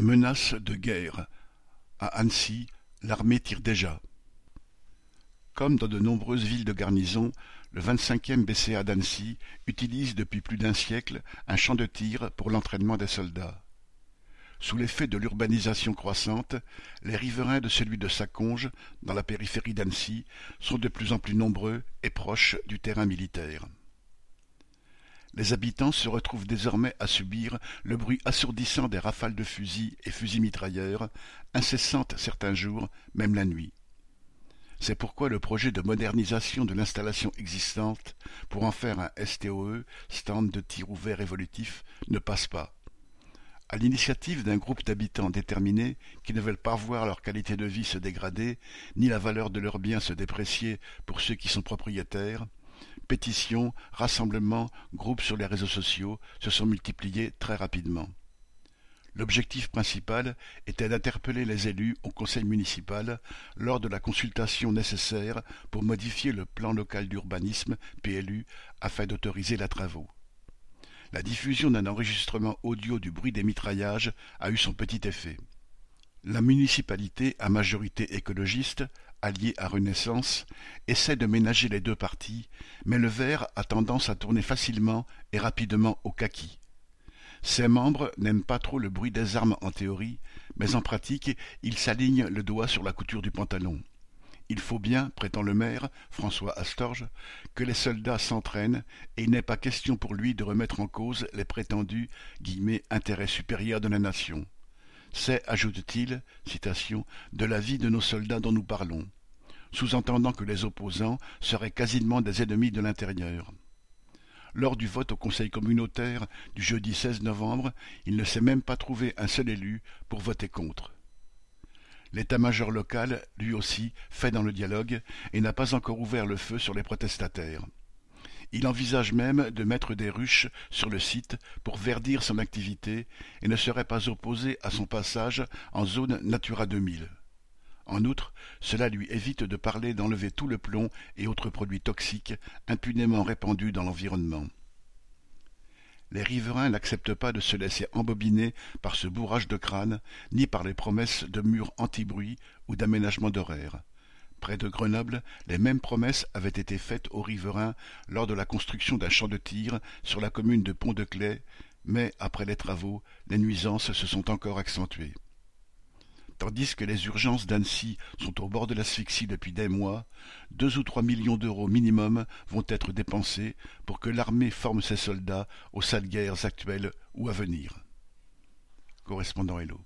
Menace de guerre. À Annecy, l'armée tire déjà. Comme dans de nombreuses villes de garnison, le 25e BCA d'Annecy utilise depuis plus d'un siècle un champ de tir pour l'entraînement des soldats. Sous l'effet de l'urbanisation croissante, les riverains de celui de Saconge, dans la périphérie d'Annecy, sont de plus en plus nombreux et proches du terrain militaire les habitants se retrouvent désormais à subir le bruit assourdissant des rafales de fusils et fusils mitrailleurs, incessantes certains jours, même la nuit. C'est pourquoi le projet de modernisation de l'installation existante pour en faire un STOE, stand de tir ouvert évolutif, ne passe pas. À l'initiative d'un groupe d'habitants déterminés qui ne veulent pas voir leur qualité de vie se dégrader, ni la valeur de leurs biens se déprécier pour ceux qui sont propriétaires, Pétitions, rassemblements, groupes sur les réseaux sociaux se sont multipliés très rapidement. L'objectif principal était d'interpeller les élus au conseil municipal lors de la consultation nécessaire pour modifier le plan local d'urbanisme PLU afin d'autoriser la travaux. La diffusion d'un enregistrement audio du bruit des mitraillages a eu son petit effet. La municipalité à majorité écologiste allié à Renaissance, essaie de ménager les deux parties, mais le verre a tendance à tourner facilement et rapidement au kaki. Ses membres n'aiment pas trop le bruit des armes en théorie, mais en pratique, ils s'alignent le doigt sur la couture du pantalon. Il faut bien, prétend le maire, François Astorge, que les soldats s'entraînent, et il n'est pas question pour lui de remettre en cause les prétendus guillemets, intérêts supérieurs de la nation. C'est, ajoute-t-il, citation, de la vie de nos soldats dont nous parlons, sous-entendant que les opposants seraient quasiment des ennemis de l'intérieur. Lors du vote au Conseil communautaire du jeudi 16 novembre, il ne s'est même pas trouvé un seul élu pour voter contre. L'état-major local, lui aussi, fait dans le dialogue et n'a pas encore ouvert le feu sur les protestataires. Il envisage même de mettre des ruches sur le site pour verdir son activité et ne serait pas opposé à son passage en zone Natura 2000. En outre, cela lui évite de parler d'enlever tout le plomb et autres produits toxiques impunément répandus dans l'environnement. Les riverains n'acceptent pas de se laisser embobiner par ce bourrage de crâne, ni par les promesses de murs anti-bruit ou d'aménagement d'horaires. Près de Grenoble, les mêmes promesses avaient été faites aux riverains lors de la construction d'un champ de tir sur la commune de Pont-de-Clay, mais après les travaux, les nuisances se sont encore accentuées. Tandis que les urgences d'Annecy sont au bord de l'asphyxie depuis des mois, deux ou trois millions d'euros minimum vont être dépensés pour que l'armée forme ses soldats aux sales guerres actuelles ou à venir. Correspondant Hello.